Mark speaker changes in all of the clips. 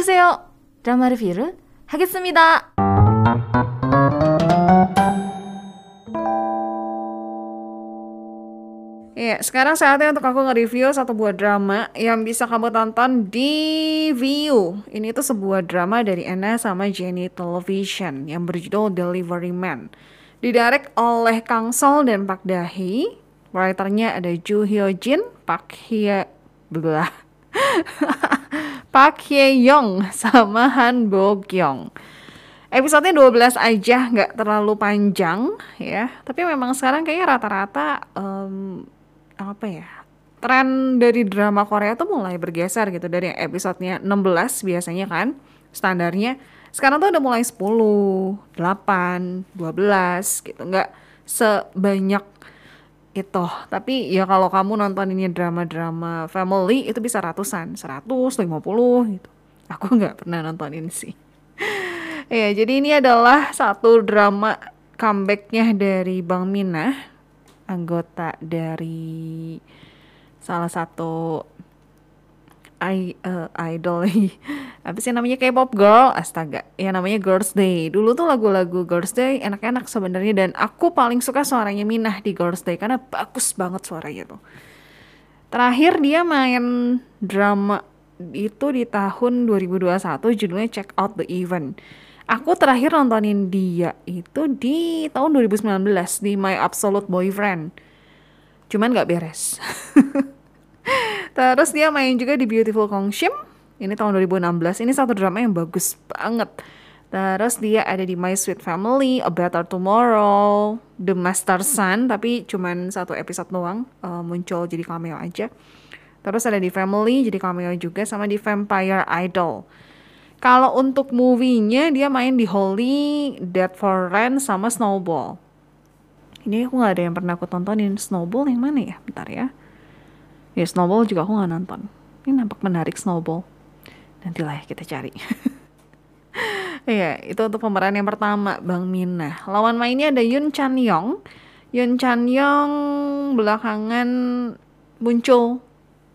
Speaker 1: 오세요. 드라마 리뷰를 하겠습니다.
Speaker 2: Iya, sekarang saatnya untuk aku nge-review satu buah drama yang bisa kamu tonton di View. Ini tuh sebuah drama dari Anna sama Jenny Television yang berjudul Delivery Man. Didirect oleh Kang Sol dan Pak Dahi. Writernya ada Ju Hyo Jin, Pak Hye... Belah. Pak Hye Young sama Han Bo Kyung. Episodenya 12 aja, nggak terlalu panjang ya. Tapi memang sekarang kayaknya rata-rata um, apa ya tren dari drama Korea tuh mulai bergeser gitu dari episodenya 16 biasanya kan standarnya sekarang tuh udah mulai 10, 8, 12 gitu nggak sebanyak itu. Tapi ya kalau kamu nonton ini drama-drama family itu bisa ratusan. 100, 50 gitu. Aku nggak pernah nontonin sih. Ya jadi ini adalah satu drama comebacknya dari Bang Minah anggota dari salah satu I, uh, idol apa sih namanya? K-pop girl? Astaga. Ya namanya Girls Day. Dulu tuh lagu-lagu Girls Day enak-enak sebenarnya dan aku paling suka suaranya Minah di Girls Day karena bagus banget suaranya tuh. Terakhir dia main drama itu di tahun 2021 judulnya Check Out the Event. Aku terakhir nontonin dia itu di tahun 2019 di My Absolute Boyfriend. Cuman gak beres. Terus dia main juga di Beautiful Kongshim. Ini tahun 2016. Ini satu drama yang bagus banget. Terus dia ada di My Sweet Family, A Better Tomorrow, The Master Sun, tapi cuman satu episode doang uh, muncul jadi cameo aja. Terus ada di Family jadi cameo juga sama di Vampire Idol. Kalau untuk movie-nya dia main di Holy, Dead for Rent sama Snowball. Ini aku nggak ada yang pernah aku tontonin. Snowball yang mana ya? Bentar ya. Ya Snowball juga aku nggak nonton. Ini nampak menarik Snowball. Nantilah ya kita cari. Iya, itu untuk pemeran yang pertama, Bang Mina. Lawan mainnya ada Yun Chan Yong. Yun Chan Yong belakangan muncul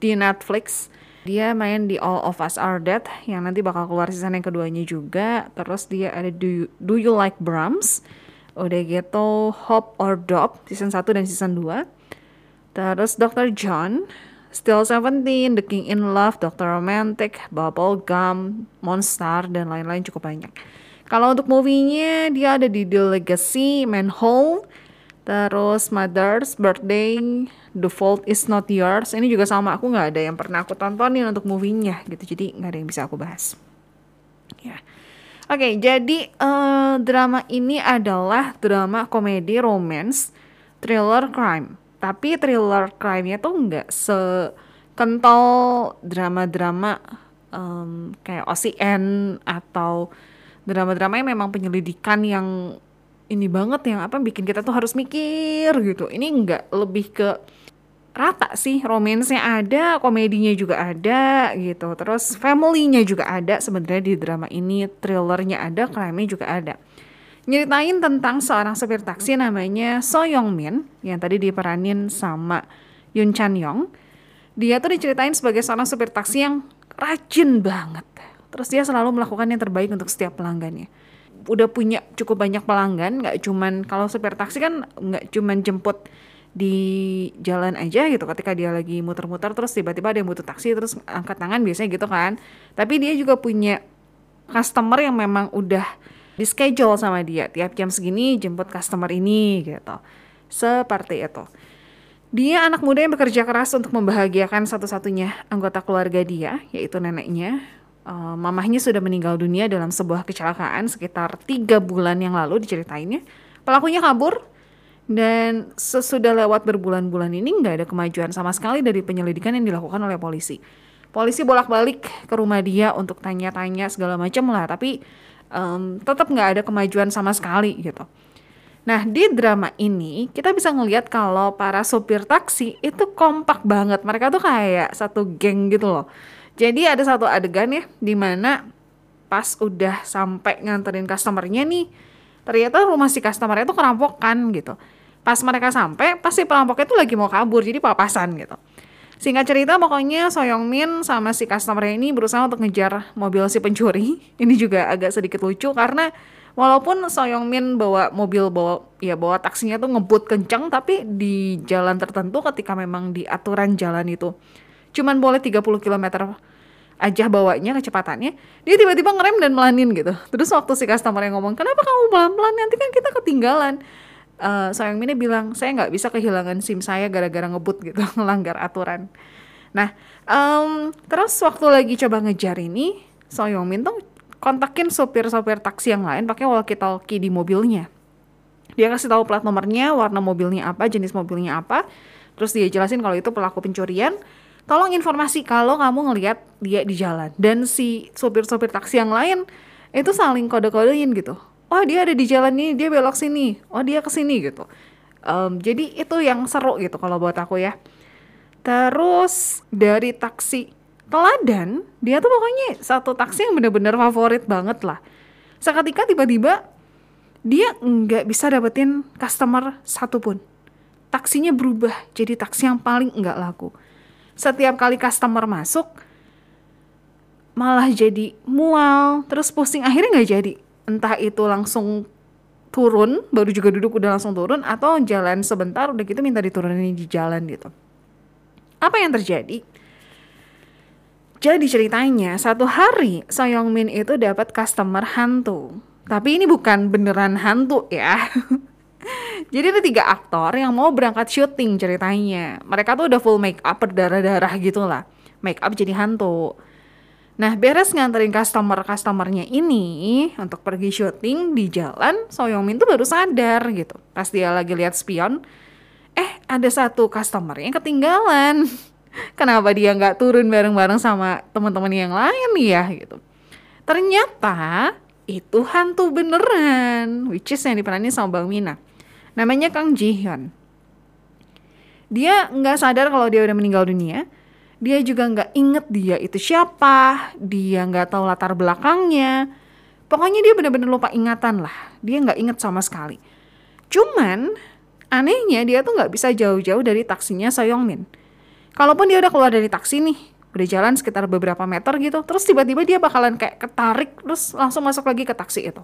Speaker 2: di Netflix dia main di All of Us Are Dead yang nanti bakal keluar season yang keduanya juga. Terus dia ada Do You, Do you Like Brahms? Udah gitu Hope or Dop season 1 dan season 2. Terus Dr. John, Still Seventeen, The King in Love, Dr. Romantic, Bubble Gum, Monster, dan lain-lain cukup banyak. Kalau untuk movie-nya, dia ada di The Legacy, Manhole, terus Mother's Birthday, The Fault Is Not Yours ini juga sama aku nggak ada yang pernah aku tontonin untuk movie-nya gitu jadi nggak ada yang bisa aku bahas ya oke okay, jadi uh, drama ini adalah drama komedi romance thriller crime tapi thriller crime-nya tuh nggak sekental drama-drama um, kayak OCN atau drama-drama yang memang penyelidikan yang ini banget yang apa bikin kita tuh harus mikir gitu. Ini nggak lebih ke rata sih romansnya ada komedinya juga ada gitu. Terus familynya juga ada sebenarnya di drama ini thrillernya ada crime-nya juga ada nyeritain tentang seorang supir taksi namanya So Young Min yang tadi diperanin sama Yun Chan Yong. Dia tuh diceritain sebagai seorang supir taksi yang rajin banget. Terus dia selalu melakukan yang terbaik untuk setiap pelanggannya. Udah punya cukup banyak pelanggan nggak cuman kalau supir taksi kan nggak cuman jemput di jalan aja gitu ketika dia lagi muter-muter terus tiba-tiba ada yang butuh taksi terus angkat tangan biasanya gitu kan. Tapi dia juga punya customer yang memang udah di schedule sama dia. Tiap jam segini jemput customer ini gitu. Seperti itu. Dia anak muda yang bekerja keras untuk membahagiakan satu-satunya anggota keluarga dia yaitu neneknya. Uh, mamahnya sudah meninggal dunia dalam sebuah kecelakaan sekitar tiga bulan yang lalu diceritainnya pelakunya kabur dan sesudah lewat berbulan-bulan ini nggak ada kemajuan sama sekali dari penyelidikan yang dilakukan oleh polisi. Polisi bolak-balik ke rumah dia untuk tanya-tanya segala macam lah, tapi um, tetap nggak ada kemajuan sama sekali gitu. Nah di drama ini kita bisa ngelihat kalau para sopir taksi itu kompak banget. Mereka tuh kayak satu geng gitu loh. Jadi ada satu adegan ya di mana pas udah sampai nganterin customernya nih ternyata rumah si customer itu kerampokan gitu pas mereka sampai pasti perampoknya itu lagi mau kabur jadi papasan gitu Singkat cerita pokoknya Soyong Min sama si customer ini berusaha untuk ngejar mobil si pencuri. Ini juga agak sedikit lucu karena walaupun Soyong Min bawa mobil bawa ya bawa taksinya tuh ngebut kencang tapi di jalan tertentu ketika memang di aturan jalan itu cuman boleh 30 km aja bawanya kecepatannya dia tiba-tiba ngerem dan melanin gitu. Terus waktu si customer yang ngomong kenapa kamu pelan-pelan? Nanti kan kita ketinggalan uh, Soyong Min bilang saya nggak bisa kehilangan SIM saya gara-gara ngebut gitu melanggar aturan. Nah um, terus waktu lagi coba ngejar ini Soyong Min tuh kontakin sopir-sopir taksi yang lain pakai walkie-talkie di mobilnya. Dia kasih tahu plat nomornya warna mobilnya apa jenis mobilnya apa. Terus dia jelasin kalau itu pelaku pencurian. Tolong informasi kalau kamu ngelihat dia di jalan. Dan si sopir-sopir taksi yang lain itu saling kode-kodein gitu oh dia ada di jalan ini dia belok sini. Oh dia ke sini gitu. Um, jadi itu yang seru gitu kalau buat aku ya. Terus dari taksi teladan dia tuh pokoknya satu taksi yang bener-bener favorit banget lah. Seketika tiba-tiba dia nggak bisa dapetin customer satupun taksinya berubah jadi taksi yang paling nggak laku. Setiap kali customer masuk malah jadi mual terus pusing. Akhirnya nggak jadi entah itu langsung turun baru juga duduk udah langsung turun atau jalan sebentar udah gitu minta diturunin di jalan gitu apa yang terjadi jadi ceritanya satu hari Soyong Min itu dapat customer hantu tapi ini bukan beneran hantu ya Jadi ada tiga aktor yang mau berangkat syuting ceritanya. Mereka tuh udah full make up berdarah-darah gitu lah. Make up jadi hantu. Nah, beres nganterin customer-customernya ini untuk pergi syuting di jalan, Soyongmin tuh baru sadar gitu. Pas dia lagi lihat spion, eh ada satu customer yang ketinggalan. Kenapa dia nggak turun bareng-bareng sama teman-teman yang lain ya gitu. Ternyata itu hantu beneran, which is yang diperanin sama Bang Mina namanya Kang Ji Hyun. Dia nggak sadar kalau dia udah meninggal dunia. Dia juga nggak inget dia itu siapa. Dia nggak tahu latar belakangnya. Pokoknya dia benar-benar lupa ingatan lah. Dia nggak inget sama sekali. Cuman anehnya dia tuh nggak bisa jauh-jauh dari taksinya Soyongmin. Kalaupun dia udah keluar dari taksi nih, udah jalan sekitar beberapa meter gitu, terus tiba-tiba dia bakalan kayak ketarik, terus langsung masuk lagi ke taksi itu.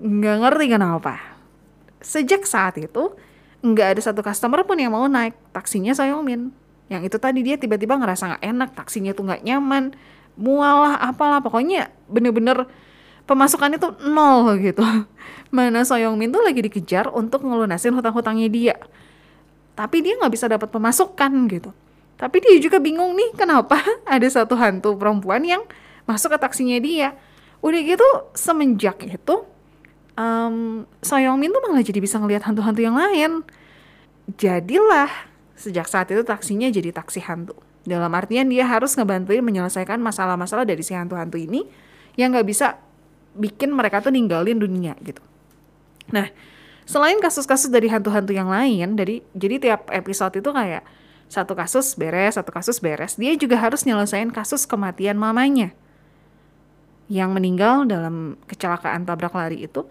Speaker 2: Nggak ngerti kenapa Sejak saat itu, nggak ada satu customer pun yang mau naik taksinya Xiaomi. Yang itu tadi dia tiba-tiba ngerasa nggak enak, taksinya tuh nggak nyaman, mual lah, apalah, pokoknya bener-bener pemasukan itu nol gitu. Mana Xiaomi tuh lagi dikejar untuk ngelunasin hutang-hutangnya dia. Tapi dia nggak bisa dapat pemasukan gitu. Tapi dia juga bingung nih kenapa ada satu hantu perempuan yang masuk ke taksinya dia. Udah gitu semenjak itu um, Soyongmin tuh malah jadi bisa ngelihat hantu-hantu yang lain. Jadilah sejak saat itu taksinya jadi taksi hantu. Dalam artian dia harus ngebantuin menyelesaikan masalah-masalah dari si hantu-hantu ini yang nggak bisa bikin mereka tuh ninggalin dunia gitu. Nah, selain kasus-kasus dari hantu-hantu yang lain, dari jadi tiap episode itu kayak satu kasus beres, satu kasus beres, dia juga harus nyelesain kasus kematian mamanya yang meninggal dalam kecelakaan tabrak lari itu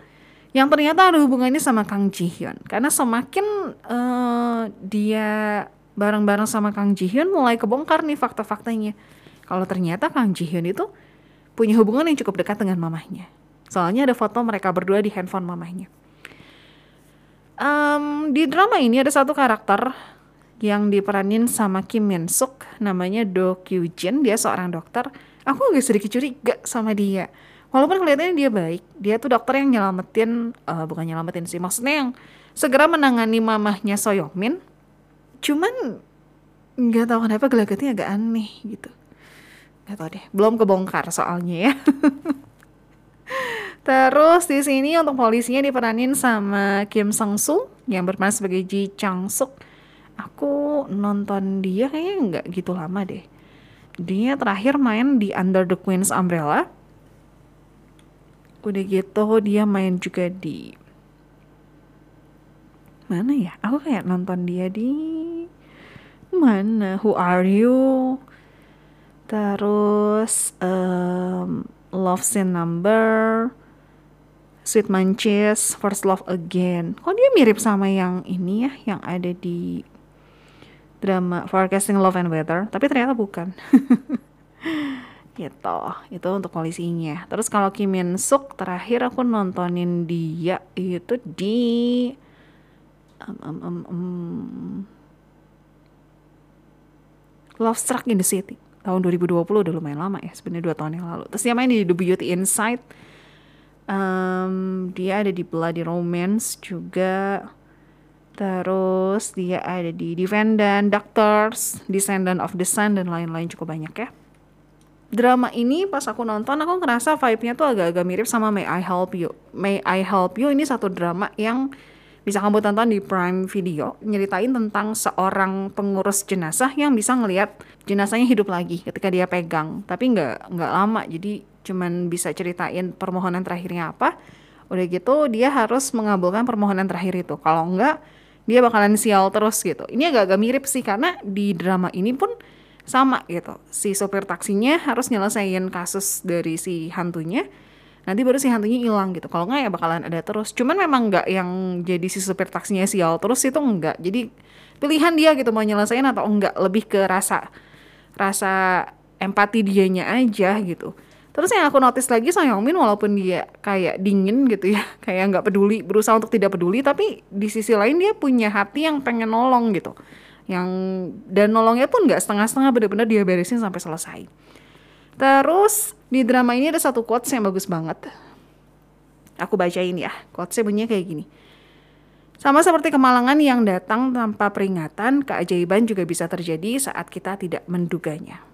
Speaker 2: yang ternyata ada hubungannya sama Kang Ji Hyun. Karena semakin uh, dia bareng-bareng sama Kang Ji Hyun mulai kebongkar nih fakta-faktanya. Kalau ternyata Kang Ji Hyun itu punya hubungan yang cukup dekat dengan mamahnya. Soalnya ada foto mereka berdua di handphone mamahnya. Um, di drama ini ada satu karakter yang diperanin sama Kim Min Suk namanya Do Kyu Jin dia seorang dokter. Aku agak sedikit curiga sama dia walaupun kelihatannya dia baik dia tuh dokter yang nyelamatin uh, bukan nyelamatin sih maksudnya yang segera menangani mamahnya Soyongmin cuman nggak tahu kenapa gelagatnya agak aneh gitu nggak tahu deh belum kebongkar soalnya ya Terus di sini untuk polisinya diperanin sama Kim Sang Soo yang berperan sebagai Ji Chang Suk. Aku nonton dia kayaknya nggak gitu lama deh. Dia terakhir main di Under the Queen's Umbrella udah gitu dia main juga di mana ya? Aku kayak nonton dia di mana? Who Are You? Terus um, Love Scene Number Sweet Manches First Love Again. Kok dia mirip sama yang ini ya? Yang ada di drama Forecasting Love and Weather, tapi ternyata bukan. gitu itu untuk polisinya terus kalau Kim Min Suk terakhir aku nontonin dia itu di um, um, um, um, Love Struck in the City tahun 2020 udah lumayan lama ya sebenarnya dua tahun yang lalu. Terus dia main di The Beauty Inside. Um, dia ada di Bloody Romance juga. Terus dia ada di Defendant, Doctors, Descendant of the Sun dan lain-lain cukup banyak ya drama ini pas aku nonton aku ngerasa vibe-nya tuh agak-agak mirip sama May I Help You. May I Help You ini satu drama yang bisa kamu tonton di Prime Video nyeritain tentang seorang pengurus jenazah yang bisa ngelihat jenazahnya hidup lagi ketika dia pegang. Tapi nggak nggak lama jadi cuman bisa ceritain permohonan terakhirnya apa. Udah gitu dia harus mengabulkan permohonan terakhir itu. Kalau enggak dia bakalan sial terus gitu. Ini agak-agak mirip sih karena di drama ini pun sama gitu. Si sopir taksinya harus nyelesain kasus dari si hantunya nanti baru si hantunya hilang gitu. Kalau nggak ya bakalan ada terus. Cuman memang nggak yang jadi si sopir taksinya sial terus itu enggak jadi pilihan dia gitu mau nyelesain atau enggak lebih ke rasa rasa empati dianya aja gitu. Terus yang aku notice lagi Song Yong Min walaupun dia kayak dingin gitu ya kayak nggak peduli berusaha untuk tidak peduli tapi di sisi lain dia punya hati yang pengen nolong gitu yang dan nolongnya pun nggak setengah-setengah bener-bener dia beresin sampai selesai. Terus di drama ini ada satu quotes yang bagus banget. Aku bacain ya. Quotesnya bunyinya kayak gini. Sama seperti kemalangan yang datang tanpa peringatan, keajaiban juga bisa terjadi saat kita tidak menduganya.